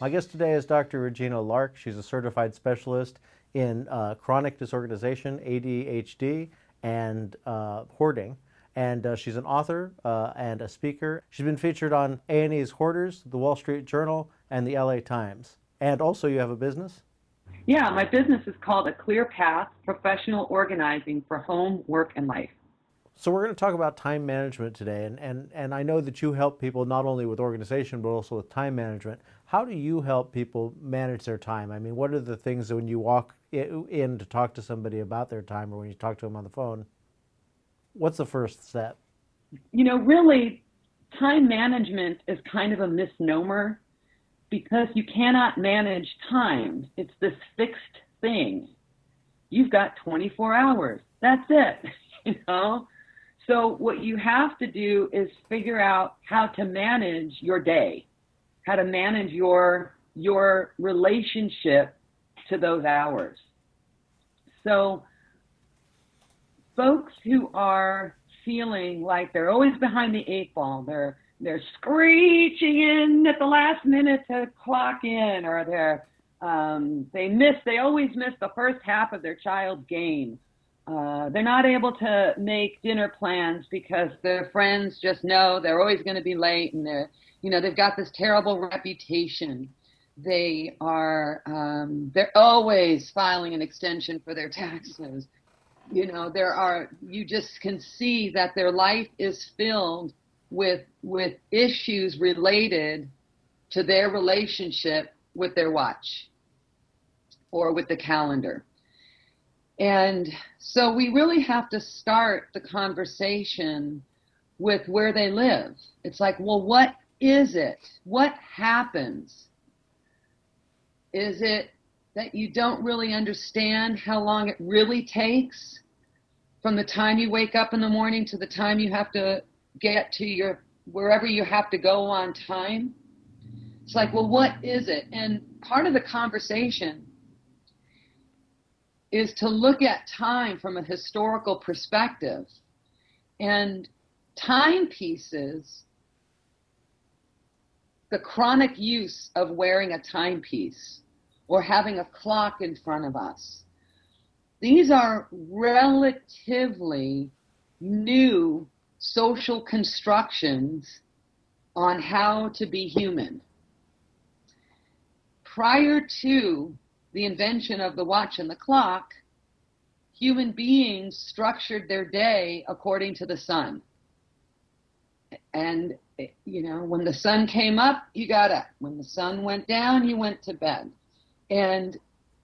My guest today is Dr. Regina Lark. She's a certified specialist in uh, chronic disorganization, ADHD, and uh, hoarding. And uh, she's an author uh, and a speaker. She's been featured on A&E's Hoarders, The Wall Street Journal, and the LA Times. And also, you have a business? Yeah, my business is called A Clear Path Professional Organizing for Home, Work, and Life. So we're going to talk about time management today, and, and, and I know that you help people not only with organization but also with time management. How do you help people manage their time? I mean, what are the things that when you walk in to talk to somebody about their time or when you talk to them on the phone, what's the first step? You know, really, time management is kind of a misnomer because you cannot manage time. It's this fixed thing. You've got 24 hours. That's it. You know? So what you have to do is figure out how to manage your day, how to manage your your relationship to those hours. So folks who are feeling like they're always behind the eight ball, they're they're screeching in at the last minute to clock in, or they're um, they miss they always miss the first half of their child's game uh, they're not able to make dinner plans because their friends just know they're always going to be late and they're, you know, they've got this terrible reputation. They are, um, they're always filing an extension for their taxes. You know, there are, you just can see that their life is filled with, with issues related to their relationship with their watch or with the calendar. And so we really have to start the conversation with where they live. It's like, well, what is it? What happens? Is it that you don't really understand how long it really takes from the time you wake up in the morning to the time you have to get to your wherever you have to go on time? It's like, well, what is it? And part of the conversation is to look at time from a historical perspective. And timepieces, the chronic use of wearing a timepiece or having a clock in front of us, these are relatively new social constructions on how to be human. Prior to the invention of the watch and the clock, human beings structured their day according to the sun. And, you know, when the sun came up, you got up. When the sun went down, you went to bed. And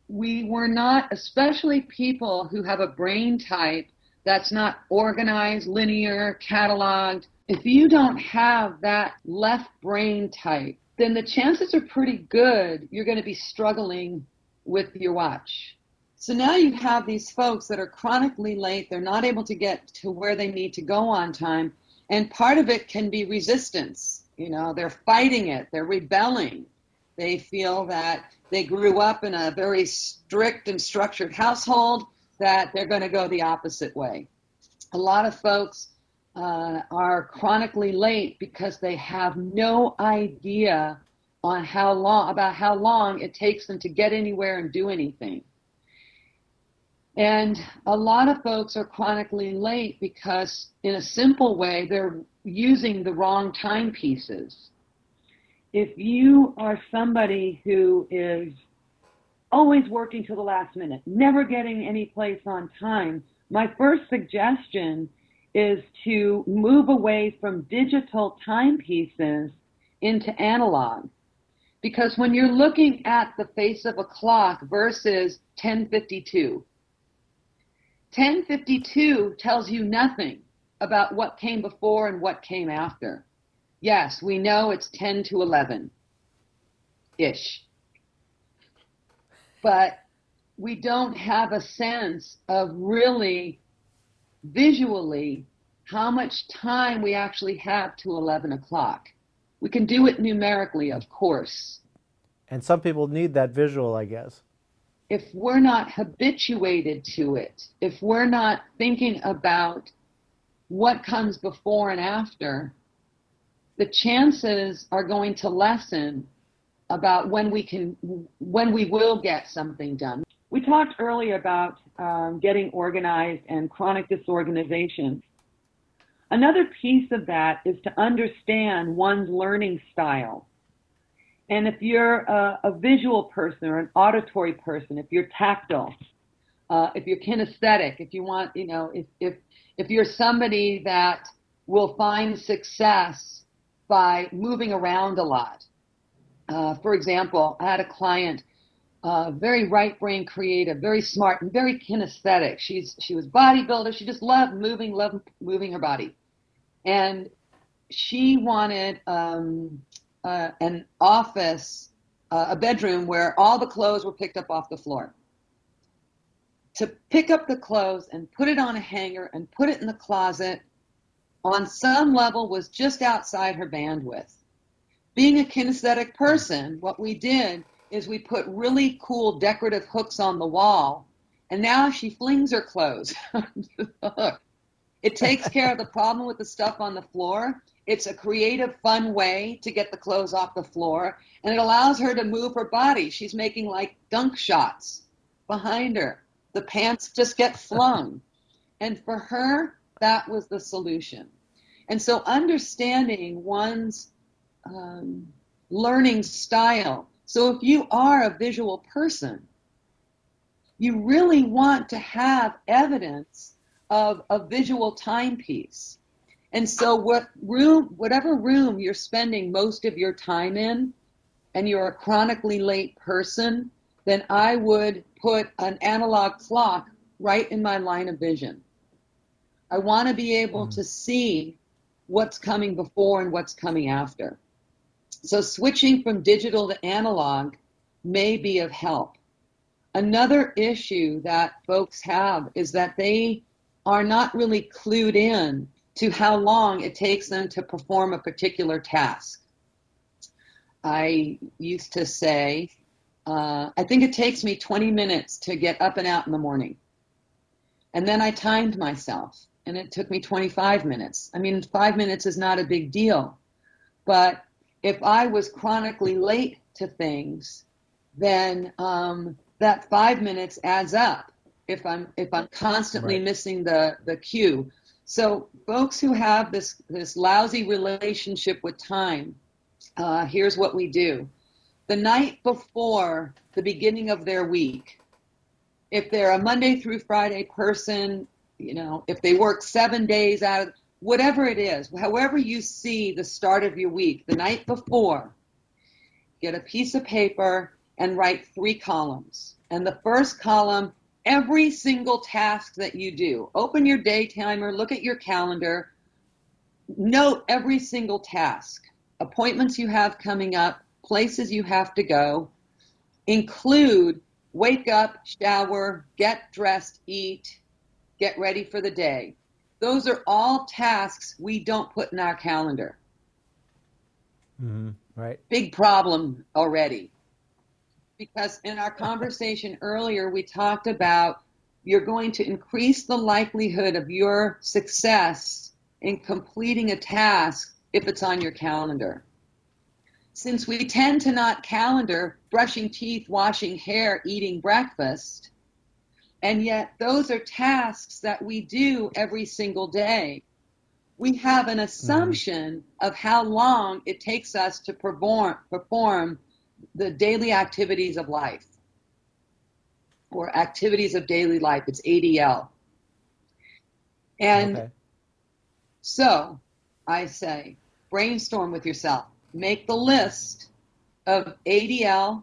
we were not, especially people who have a brain type that's not organized, linear, cataloged. If you don't have that left brain type, then the chances are pretty good you're going to be struggling with your watch. So now you have these folks that are chronically late. They're not able to get to where they need to go on time. And part of it can be resistance. You know, they're fighting it, they're rebelling. They feel that they grew up in a very strict and structured household, that they're going to go the opposite way. A lot of folks uh, are chronically late because they have no idea on how long about how long it takes them to get anywhere and do anything. And a lot of folks are chronically late because in a simple way they're using the wrong timepieces. If you are somebody who is always working till the last minute, never getting any place on time, my first suggestion is to move away from digital timepieces into analog. Because when you're looking at the face of a clock versus 1052, 1052 tells you nothing about what came before and what came after. Yes, we know it's 10 to 11 ish. But we don't have a sense of really visually how much time we actually have to 11 o'clock. We can do it numerically, of course. And some people need that visual, I guess. If we're not habituated to it, if we're not thinking about what comes before and after, the chances are going to lessen about when we can, when we will get something done. We talked earlier about um, getting organized and chronic disorganization. Another piece of that is to understand one's learning style. And if you're a, a visual person or an auditory person, if you're tactile, uh, if you're kinesthetic, if you want, you know, if, if, if you're somebody that will find success by moving around a lot. Uh, for example, I had a client, uh, very right brain creative, very smart, and very kinesthetic. She's she was bodybuilder. She just loved moving, loved moving her body, and she wanted um, uh, an office, uh, a bedroom where all the clothes were picked up off the floor. To pick up the clothes and put it on a hanger and put it in the closet on some level was just outside her bandwidth. Being a kinesthetic person, what we did is we put really cool decorative hooks on the wall, and now she flings her clothes It takes care of the problem with the stuff on the floor. It's a creative, fun way to get the clothes off the floor, and it allows her to move her body. She's making like dunk shots behind her. The pants just get flung. and for her, that was the solution. And so understanding one's um, learning style. So if you are a visual person, you really want to have evidence of a visual timepiece. And so what room, whatever room you're spending most of your time in, and you're a chronically late person, then I would put an analog clock right in my line of vision. I want to be able mm. to see what's coming before and what's coming after. So switching from digital to analog may be of help. Another issue that folks have is that they are not really clued in to how long it takes them to perform a particular task. I used to say, uh, I think it takes me 20 minutes to get up and out in the morning. And then I timed myself and it took me 25 minutes. I mean, five minutes is not a big deal. But if I was chronically late to things, then um, that five minutes adds up. If I'm if I'm constantly right. missing the the cue, so folks who have this this lousy relationship with time, uh, here's what we do: the night before the beginning of their week, if they're a Monday through Friday person, you know, if they work seven days out of whatever it is, however you see the start of your week, the night before, get a piece of paper and write three columns. And the first column, every single task that you do. Open your day timer, look at your calendar, note every single task, appointments you have coming up, places you have to go, include wake up, shower, get dressed, eat, get ready for the day. Those are all tasks we don't put in our calendar. Mm-hmm. Right. Big problem already. Because in our conversation earlier, we talked about you're going to increase the likelihood of your success in completing a task if it's on your calendar. Since we tend to not calendar brushing teeth, washing hair, eating breakfast, and yet, those are tasks that we do every single day. We have an assumption mm-hmm. of how long it takes us to perform, perform the daily activities of life or activities of daily life. It's ADL. And okay. so I say, brainstorm with yourself. Make the list of ADL.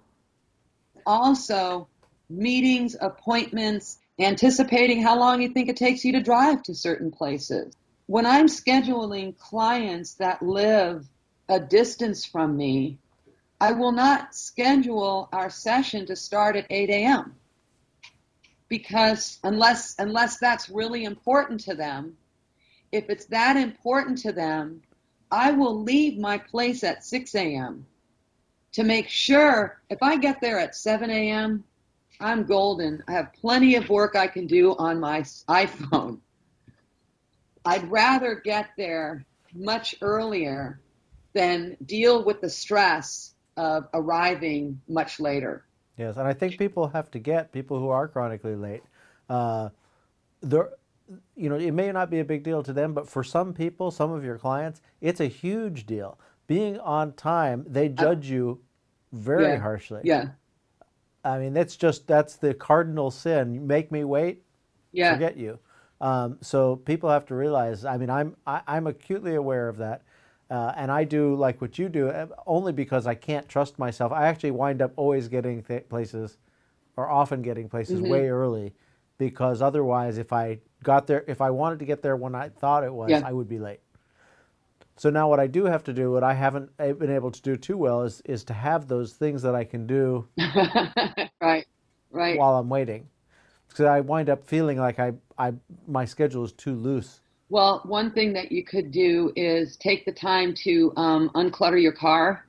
Also, meetings, appointments, anticipating how long you think it takes you to drive to certain places. When I'm scheduling clients that live a distance from me, I will not schedule our session to start at 8 a.m. because unless unless that's really important to them, if it's that important to them, I will leave my place at 6 a.m. to make sure if I get there at 7 a.m., I'm golden. I have plenty of work I can do on my iPhone. I'd rather get there much earlier than deal with the stress of arriving much later. Yes, and I think people have to get people who are chronically late. Uh, there, you know, it may not be a big deal to them, but for some people, some of your clients, it's a huge deal. Being on time, they judge you very yeah. harshly. Yeah. I mean, that's just that's the cardinal sin. You make me wait, Yeah. forget you. Um, so people have to realize. I mean, I'm I, I'm acutely aware of that, uh, and I do like what you do uh, only because I can't trust myself. I actually wind up always getting th- places, or often getting places Mhm. way early, because otherwise, if I got there, if I wanted to get there when I thought it was, Yeah. I would be late. So now what I do have to do, what I haven't uh, been able to do too well, is is to have those things that I can do right. Right. while I'm waiting. Because I wind up feeling like I, I my schedule is too loose. Well, one thing that you could do is take the time to um, unclutter your car,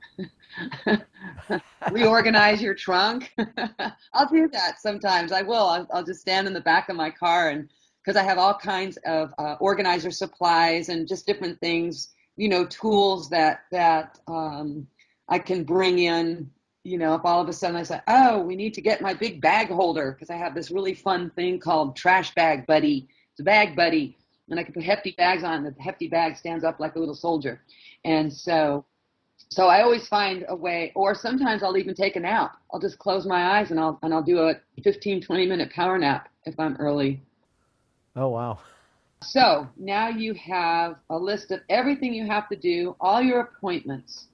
reorganize your trunk. I'll do that sometimes. I will. I'll, I'll just stand in the back of my car and because I have all kinds of uh, organizer supplies and just different things, you know, tools that that um, I can bring in. You know, if all of a sudden I say, "Oh, we need to get my big bag holder," because I have this really fun thing called Trash Bag Buddy. It's a bag buddy and I can put hefty bags on. The hefty bag stands up like a little soldier, and so, so I always find a way. Or sometimes I'll even take a nap. I'll just close my eyes and I'll and I'll do a 15, 20 minute power nap if I'm early. Oh wow. So now you have a list of everything you have to do, all your appointments.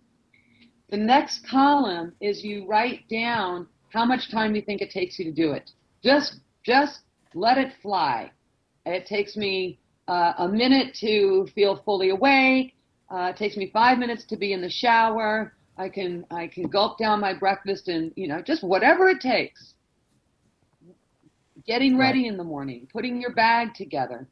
The next column is you write down how much time you think it takes you to do it. Just just let it fly. It takes me uh, a minute to feel fully awake. Uh, it takes me five minutes to be in the shower. I can I can gulp down my breakfast and you know just whatever it takes. Getting ready Right. in the morning, putting your bag together,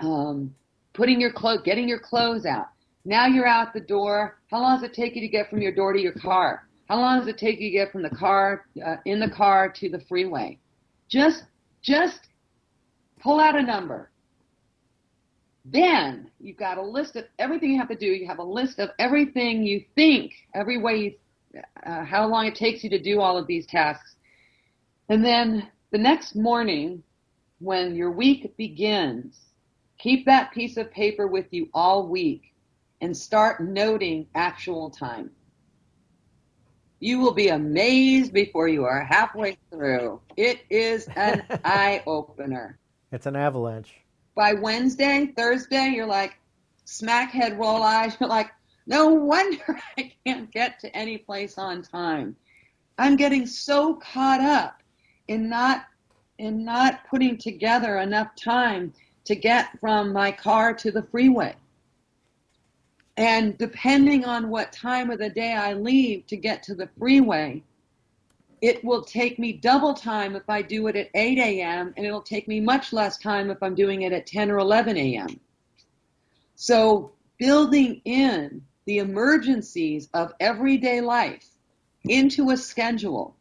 um, putting your clothes, getting your clothes out. Now you're out the door. How long does it take you to get from your door to your car? How long does it take you to get from the car uh, in the car to the freeway? Just just pull out a number. Then you've got a list of everything you have to do. You have a list of everything you think, every way, you, uh, how long it takes you to do all of these tasks. And then the next morning, when your week begins, keep that piece of paper with you all week and start noting actual time. You will be amazed before you are halfway through. It is an eye opener It's an avalanche. By Wednesday, Thursday, you're like smack head roll eyes. You're like, no wonder I can't get to any place on time. I'm getting so caught up in not in not putting together enough time to get from my car to the freeway. And depending on what time of the day I leave to get to the freeway, it will take me double time if I do it at 8 a.m., and it'll take me much less time if I'm doing it at 10 or 11 a.m. So, building in the emergencies of everyday life into a schedule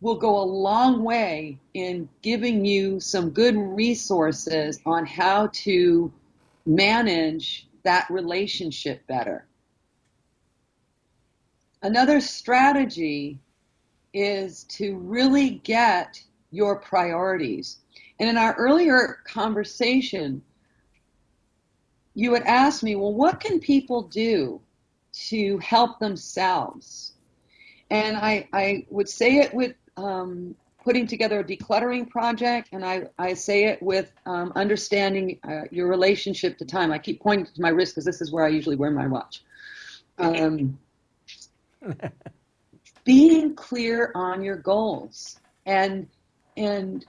will go a long way in giving you some good resources on how to manage that relationship better. Another strategy is to really get your priorities. And in our earlier conversation, you had asked me, well, what can people do to help themselves? And I, I would say it with um, putting together a decluttering project, and I, I say it with um, understanding uh, your relationship to time. I keep pointing to my wrist because this is where I usually wear my watch. Um, being clear on your goals and and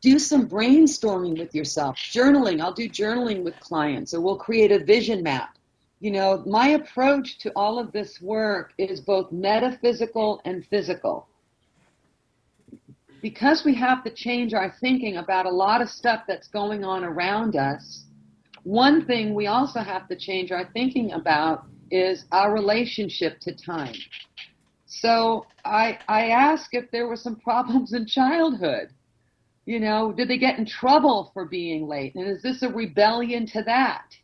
do some brainstorming with yourself. Journaling i'll do journaling with clients or we'll create a vision map. You know my approach to all of this work is both metaphysical and physical. Because we have to change our thinking about a lot of stuff that's going on around us one thing we also have to change our thinking about is our relationship to time so I I ask if there were some problems in childhood. You know, did they get in trouble for being late? And is this a rebellion to that?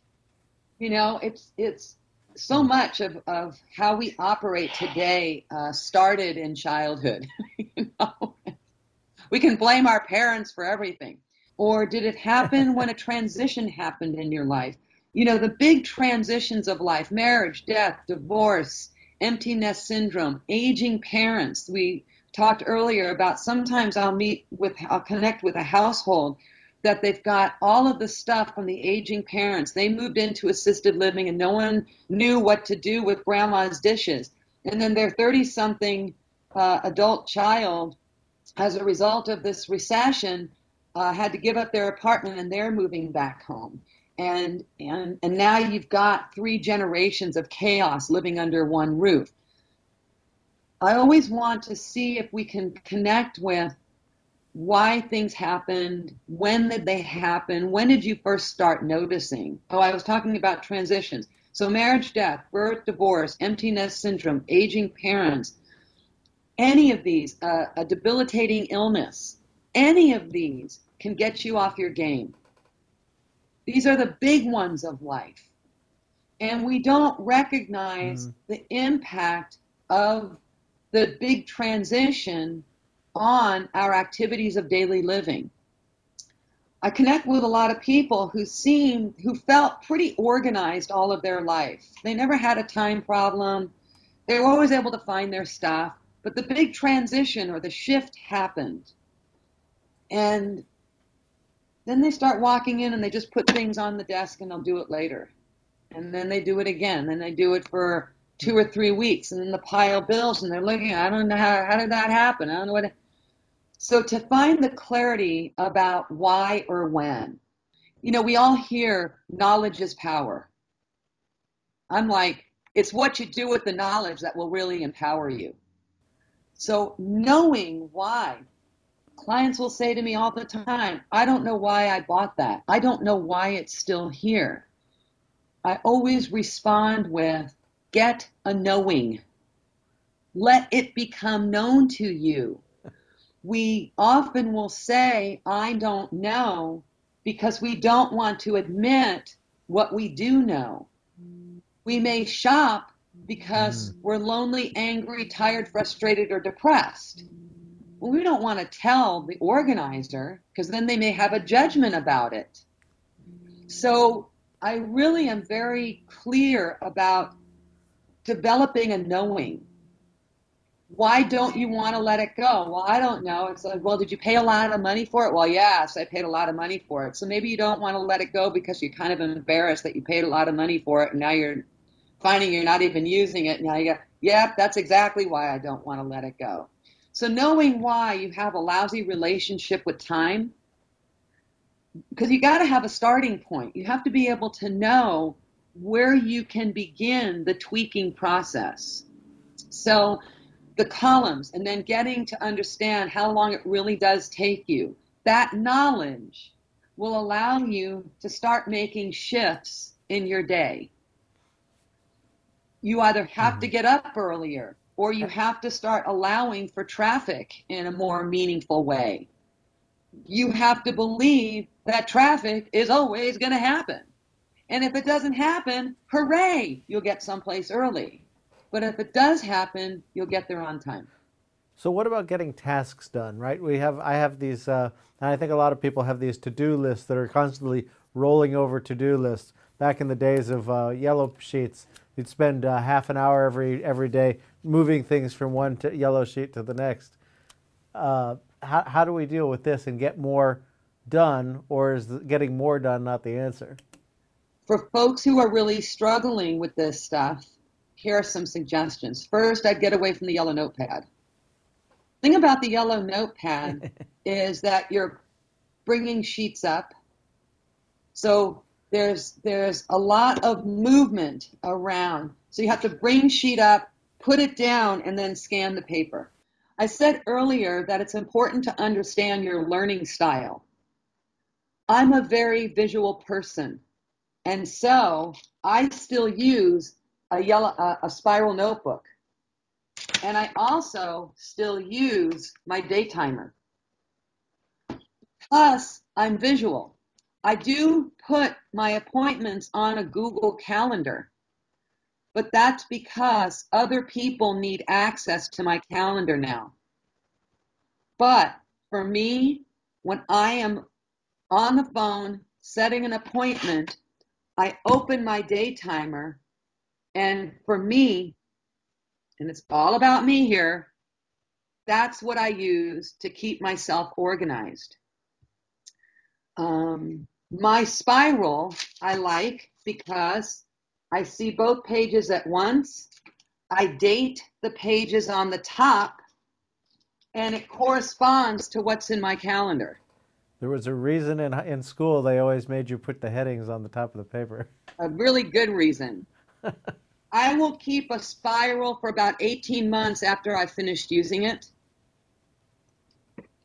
You know, it's it's so much of, of how we operate today uh, started in childhood. you know? We can blame our parents for everything. Or did it happen when a transition happened in your life? You know, the big transitions of life marriage, death, divorce, empty nest syndrome, aging parents. We talked earlier about sometimes I'll meet with, I'll connect with a household that they've got all of the stuff from the aging parents. They moved into assisted living and no one knew what to do with grandma's dishes. And then their 30 something uh, adult child, as a result of this recession, uh, had to give up their apartment and they're moving back home. And, and, and now you've got three generations of chaos living under one roof. I always want to see if we can connect with why things happened, when did they happen, when did you first start noticing? Oh, I was talking about transitions. So marriage, death, birth, divorce, empty nest syndrome, aging parents, any of these, uh, a debilitating illness, any of these can get you off your game. These are the big ones of life. And we don't recognize mm. the impact of the big transition on our activities of daily living. I connect with a lot of people who seem, who felt pretty organized all of their life. They never had a time problem. They were always able to find their stuff. But the big transition or the shift happened. And then they start walking in and they just put things on the desk and they'll do it later. And then they do it again. Then they do it for two or three weeks and then the pile bills and they're looking, I don't know how, how did that happen? I don't know what. So to find the clarity about why or when, you know, we all hear knowledge is power. I'm like, it's what you do with the knowledge that will really empower you. So knowing why, clients will say to me all the time, I don't know why I bought that. I don't know why it's still here. I always respond with, get a knowing. Let it become known to you we often will say, I don't know, because we don't want to admit what we do know. We may shop because mm. we're lonely, angry, tired, frustrated, or depressed. Well, we don't want to tell the organizer because then they may have a judgment about it. So I really am very clear about developing a knowing why don't you want to let it go? Well, I don't know. It's like, well, did you pay a lot of money for it? Well, yes, I paid a lot of money for it. So maybe you don't want to let it go because you're kind of embarrassed that you paid a lot of money for it and now you're finding you're not even using it. Now you go, yep, that's exactly why I don't want to let it go. So knowing why you have a lousy relationship with time, because you got to have a starting point. You have to be able to know where you can begin the tweaking process. So the columns and then getting to understand how long it really does take you. That knowledge will allow you to start making shifts in your day. You either have mm-hmm. to get up earlier or you have to start allowing for traffic in a more meaningful way. You have to believe that traffic is always going to happen. And if it doesn't happen, hooray, you'll get someplace early. But if it does happen, you'll get there on time. So what about getting tasks done, right? We have, I have these, uh, and I think a lot of people have these to-do lists that are constantly rolling over to-do lists. Back in the days of uh, yellow sheets, you'd spend uh, half an hour every every day moving things from one yellow sheet to the next. Uh, how, how do we deal with this and get more done, or is getting more done not the answer? For folks who are really struggling with this stuff, here are some suggestions. First, I'd get away from the yellow notepad. Thing about the yellow notepad is that you're bringing sheets up. So there's there's a lot of movement around. So you have to bring sheet up, put it down, and then scan the paper. I said earlier that it's important to understand your learning style. I'm a very visual person, and so I still use a yellow a, a spiral notebook. And I also still use my day timer. Plus, I'm visual. I do put my appointments on a Google Calendar, but that's because other people need access to my calendar now. But for me, when I am on the phone setting an appointment, I open my day timer, and for me, and it's all about me here, that's what I use to keep myself organized. Um, my spiral I like because I see both pages at once. I date the pages on the top and it corresponds to what's in my calendar. There was a reason in, in school they always made you put the headings on the top of the paper. A really good reason. I will keep a spiral for about 18 months after I've finished using it.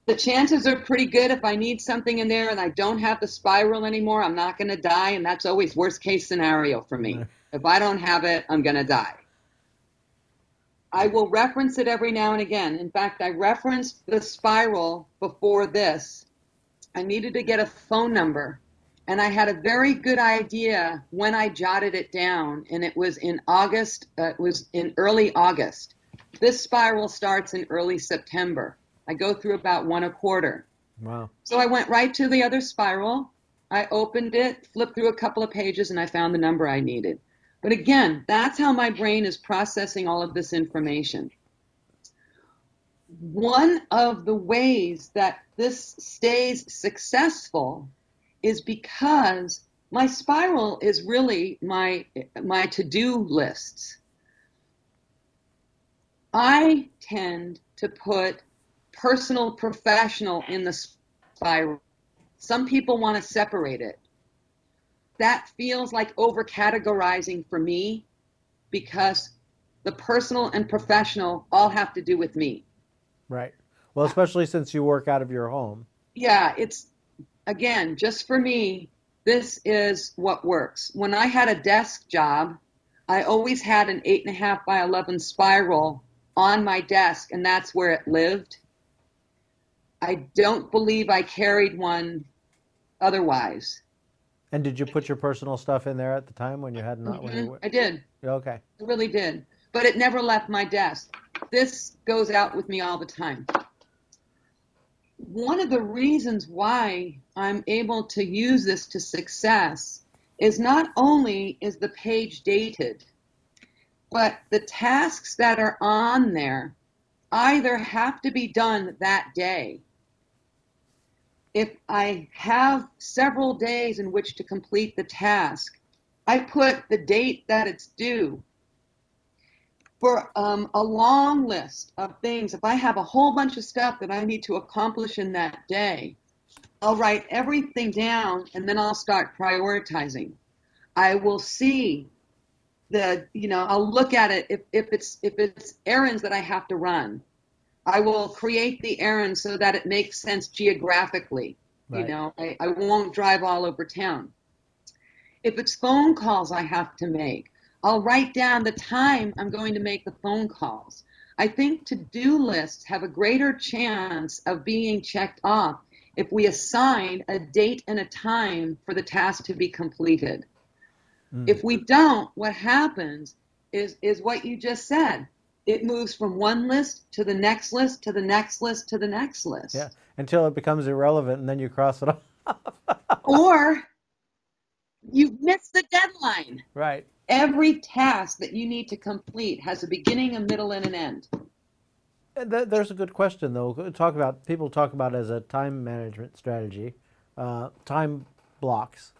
The chances are pretty good if I need something in there and I don't have the spiral anymore, I'm not going to die, and that's always worst case scenario for me. If I don't have it, I'm going to die. I will reference it every now and again. In fact, I referenced the spiral before this. I needed to get a phone number, and I had a very good idea when I jotted it down, and it was in August, uh, it was in early August. This spiral starts in early September. I go through about one a quarter. Wow. So I went right to the other spiral. I opened it, flipped through a couple of pages, and I found the number I needed. But again, that's how my brain is processing all of this information. One of the ways that this stays successful is because my spiral is really my my to-do lists. I tend to put personal professional in the spiral. Some people want to separate it that feels like over categorizing for me because the personal and professional all have to do with me. Right. Well, especially since you work out of your home. Yeah, it's again, just for me, this is what works. When I had a desk job, I always had an eight and a half by 11 spiral on my desk, and that's where it lived. I don't believe I carried one otherwise. And did you put your personal stuff in there at the time when you had not? When you Mm-hmm. I did. Okay. I really did. But it never left my desk. This goes out with me all the time. One of the reasons why I'm able to use this to success is not only is the page dated, but the tasks that are on there either have to be done that day if I have several days in which to complete the task, I put the date that it's due. For um, a long list of things, if I have a whole bunch of stuff that I need to accomplish in that day, I'll write everything down and then I'll start prioritizing. I will see the, you know, I'll look at it if, if it's if it's errands that I have to run. I will create the errand so that it makes sense geographically. Right. You know, I, I won't drive all over town. If it's phone calls I have to make, I'll write down the time I'm going to make the phone calls. I think to do lists have a greater chance of being checked off if we assign a date and a time for the task to be completed. Mm. If we don't, what happens is, is what you just said it moves from one list to the next list to the next list to the next list. Yeah, until it becomes irrelevant and then you cross it off. or you've missed the deadline. Right. Every task that you need to complete has a beginning, a middle, and an end. There's a good question though. Talk about people talk about as a time management strategy, uh, time blocks.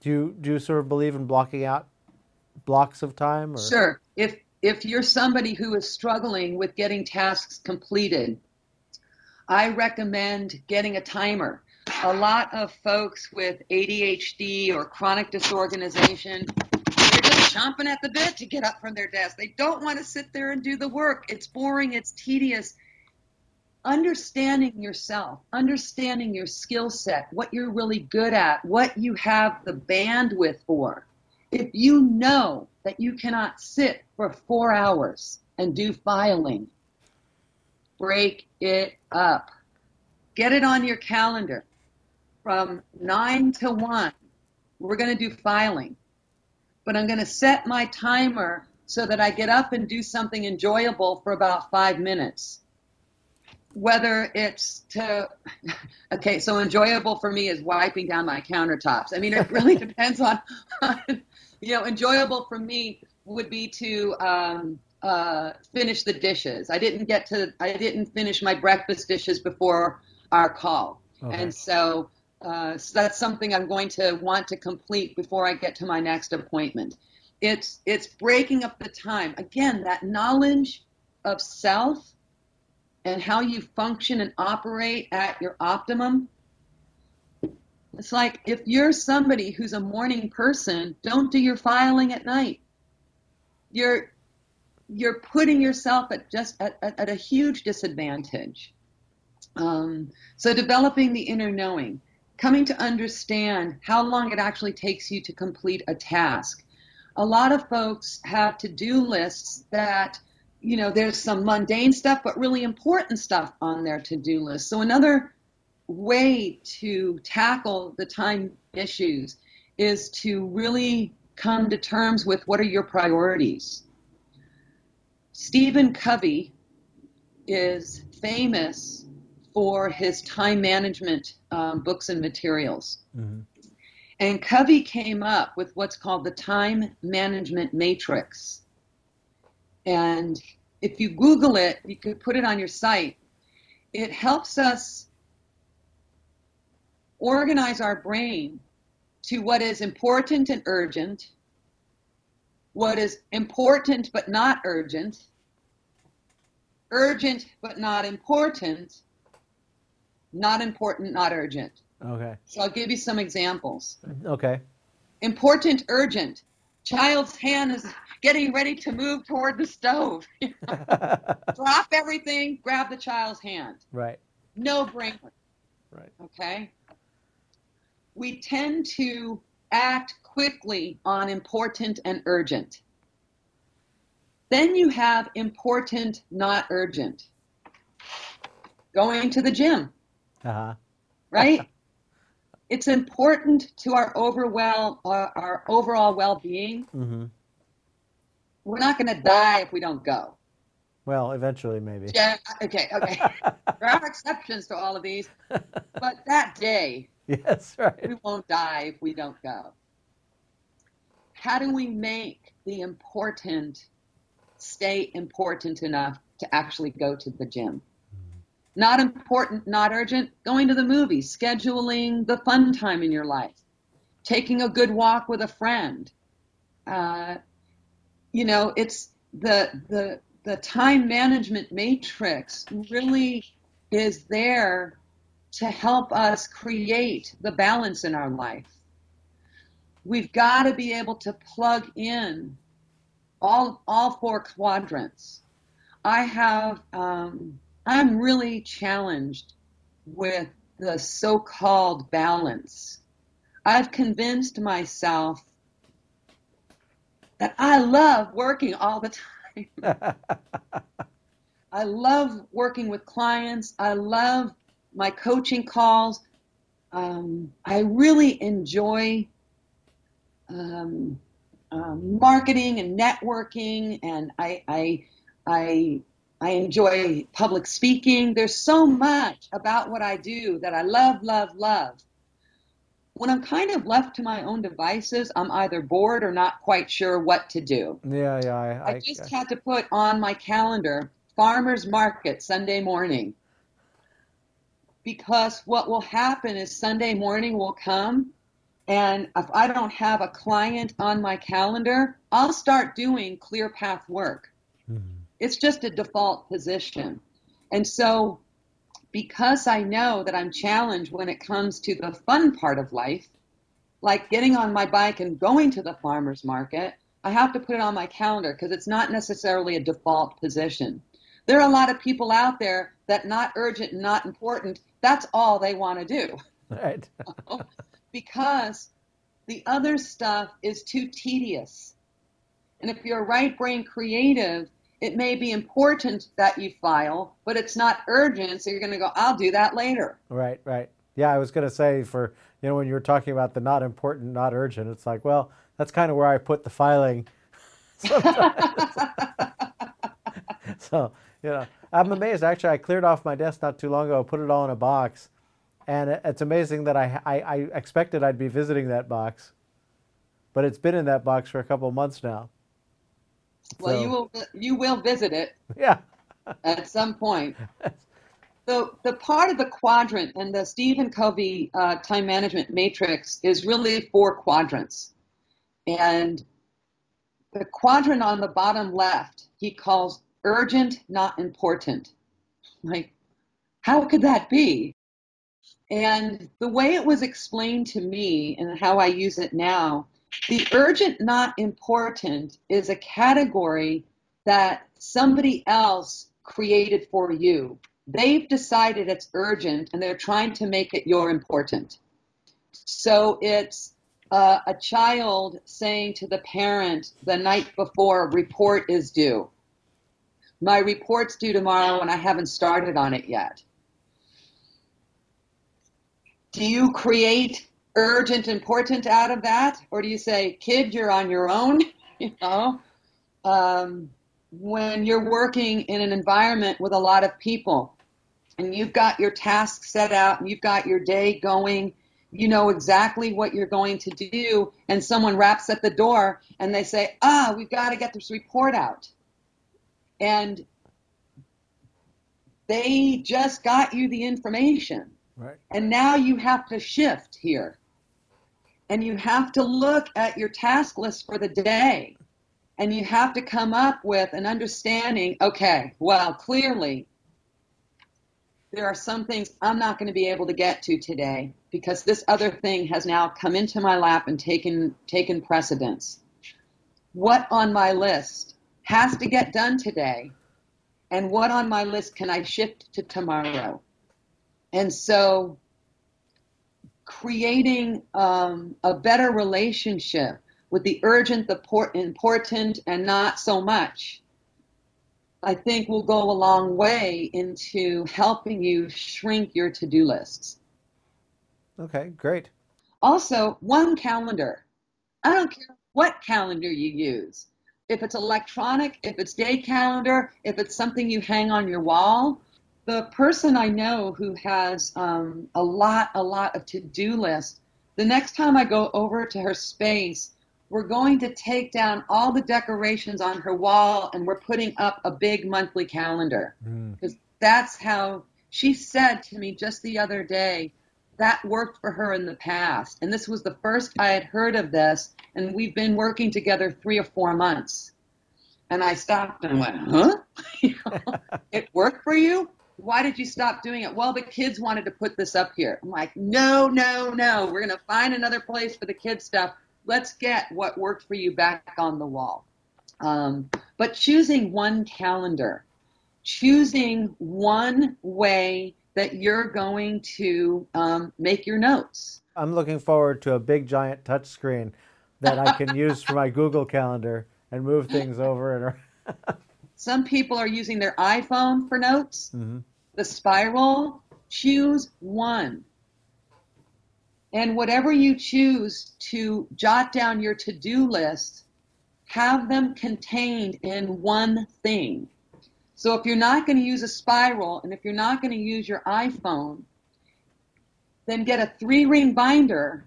Do you do you sort of believe in blocking out blocks of time? Or? Sure. If if you're somebody who is struggling with getting tasks completed, I recommend getting a timer. A lot of folks with ADHD or chronic disorganization, they're just chomping at the bit to get up from their desk. They don't want to sit there and do the work. It's boring, it's tedious. Understanding yourself, understanding your skill set, what you're really good at, what you have the bandwidth for. If you know that you cannot sit for four hours and do filing. Break it up. Get it on your calendar. From 9 to 1, we're going to do filing. But I'm going to set my timer so that I get up and do something enjoyable for about five minutes. Whether it's to, okay, so enjoyable for me is wiping down my countertops. I mean, it really depends on, you know, enjoyable for me would be to um, uh, finish the dishes. I didn't get to, I didn't finish my breakfast dishes before our call. Okay. And so, uh, so that's something I'm going to want to complete before I get to my next appointment. It's it's breaking up the time. Again, that knowledge of self and how you function and operate at your optimum. It's like if you're somebody who's a morning person, don't do your filing at night. You're you're putting yourself at just at, at, at a huge disadvantage. Um, so developing the inner knowing, coming to understand how long it actually takes you to complete a task. A lot of folks have to-do lists that, you know, there's some mundane stuff, but really important stuff on their to-do list. So another way to tackle the time issues is to really come to terms with what are your priorities. Stephen Covey is famous for his time management um, books and materials. Mm-hmm. And Covey came up with what's called the time management matrix. And if you Google it, you could put it on your site. It helps us organize our brain to what is important and urgent, what is important but not urgent, urgent but not important, not important, not urgent. Okay. So I'll give you some examples. Okay. Important, urgent. Child's hand is getting ready to move toward the stove. Drop everything, grab the child's hand. right. No brainer. Right. Okay? We tend to act quickly on important and urgent. Then you have important, not urgent. Going to the gym, Uh huh. right? it's important to our overall our, our overall well-being. Mm-hmm. We're not going to die if we don't go. Well, eventually, maybe. Yeah. Okay. Okay. there are exceptions to all of these, but that day yes. Right. we won't die if we don't go. How do we make the important stay important enough to actually go to the gym? Not important, not urgent, going to the movies, scheduling the fun time in your life, taking a good walk with a friend. Uh, you know, it's the, the, the time management matrix really is there to help us create the balance in our life. We've got to be able to plug in all, all four quadrants. I have, um, I'm really challenged with the so-called balance. I've convinced myself that I love working all the time. I love working with clients. I love my coaching calls. Um, I really enjoy um, um, marketing and networking, and I, I, I, I enjoy public speaking. There's so much about what I do that I love, love, love. When I'm kind of left to my own devices, I'm either bored or not quite sure what to do. yeah. Yeah. I, I just had to put on my calendar farmers market Sunday morning. Because what will happen is Sunday morning will come, and if I don't have a client on my calendar, I'll start doing clear path work. Mhm. It's just a default position. And so, because I know that I'm challenged when it comes to the fun part of life, like getting on my bike and going to the farmer's market, I have to put it on my calendar because it's not necessarily a default position. There are a lot of people out there that not urgent and not important, that's all they want to do Right. because the other stuff is too tedious. And if you're a right brain creative, it may be important that you file, but it's not urgent, so you're going to go, I'll do that later. Right, right. Yeah, I was going to say for, you know, when you were talking about the not important, not urgent, it's like, well, that's kind of where I put the filing so you know, I'm amazed. Actually, I cleared off my desk not too long ago, put it all in a box, and it's amazing that I, I, I expected I'd be visiting that box, but it's been in that box for a couple months now. Well, so, you will you will visit it. Yeah. at some point. So the part of the quadrant and the Stephen Covey uh, time management matrix is really four quadrants. And the quadrant on the bottom left, he calls urgent, not important. Like, how could that be? And the way it was explained to me and how I use it now, the urgent, not important is a category that somebody else created for you. They've decided it's urgent and they're trying to make it your important. So it's uh, a child saying to the parent the night before, report is due. My report's due tomorrow and I haven't started on it yet. Do you create urgent important out of that? Or do you say, kid, you're on your own? you know? Um, when you're working in an environment with a lot of people and you've got your tasks set out and you've got your day going, you know exactly what you're going to do, and someone raps at the door and they say, ah, we've got to get this report out. And they just got you the information. Right. And now you have to shift here. And you have to look at your task list for the day and you have to come up with an understanding okay, well, clearly, there are some things I'm not going to be able to get to today because this other thing has now come into my lap and taken, taken precedence. What on my list has to get done today? And what on my list can I shift to tomorrow? And so, creating um, a better relationship with the urgent, the important, and not so much, I think will go a long way into helping you shrink your to do lists. Okay, great. Also, one calendar. I don't care what calendar you use. If it's electronic, if it's day calendar, if it's something you hang on your wall, the person I know who has um, a lot, a lot of to do lists, the next time I go over to her space, we're going to take down all the decorations on her wall and we're putting up a big monthly calendar. Because mm. that's how she said to me just the other day that worked for her in the past. And this was the first I had heard of this. And we've been working together three or four months. And I stopped and went, huh? it worked for you? Why did you stop doing it? Well, the kids wanted to put this up here. I'm like, no, no, no. We're going to find another place for the kids stuff let's get what worked for you back on the wall. Um, but choosing one calendar, choosing one way that you're going to um, make your notes. I'm looking forward to a big giant touch screen that I can use for my Google Calendar and move things over and. Some people are using their iPhone for notes. Mm-hmm. The spiral. Choose one. And whatever you choose to jot down your to do list, have them contained in one thing. So if you're not going to use a spiral and if you're not going to use your iPhone, then get a three ring binder,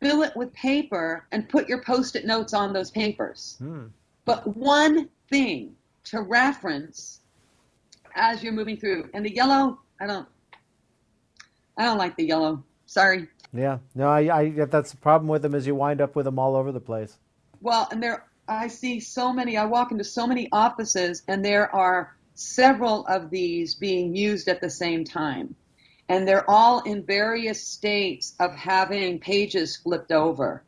fill it with paper, and put your post it notes on those papers. Hmm. But one thing to reference as you're moving through. And the yellow, I don't, I don't like the yellow. Sorry. Yeah, no, I, I that's the problem with them is you wind up with them all over the place. Well, and there, I see so many. I walk into so many offices, and there are several of these being used at the same time, and they're all in various states of having pages flipped over,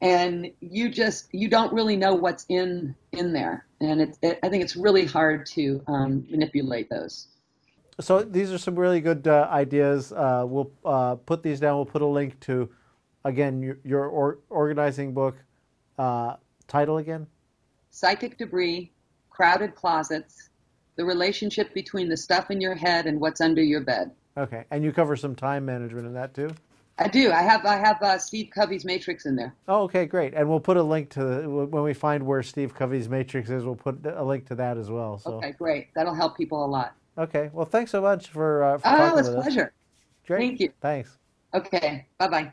and you just you don't really know what's in in there, and it, it I think it's really hard to um, manipulate those. So these are some really good uh, ideas. Uh, we'll uh, put these down. We'll put a link to, again, your, your or, organizing book. Uh, title again? Psychic Debris, Crowded Closets, the relationship between the stuff in your head and what's under your bed. Okay, and you cover some time management in that too? I do. I have I have uh, Steve Covey's Matrix in there. Oh, okay, great. And we'll put a link to the, when we find where Steve Covey's Matrix is. We'll put a link to that as well. So Okay, great. That'll help people a lot. okay. Well, thanks so much for, uh, for Oh, talking it's a with us. pleasure. Great. Thank you. Thanks. Okay. Bye bye.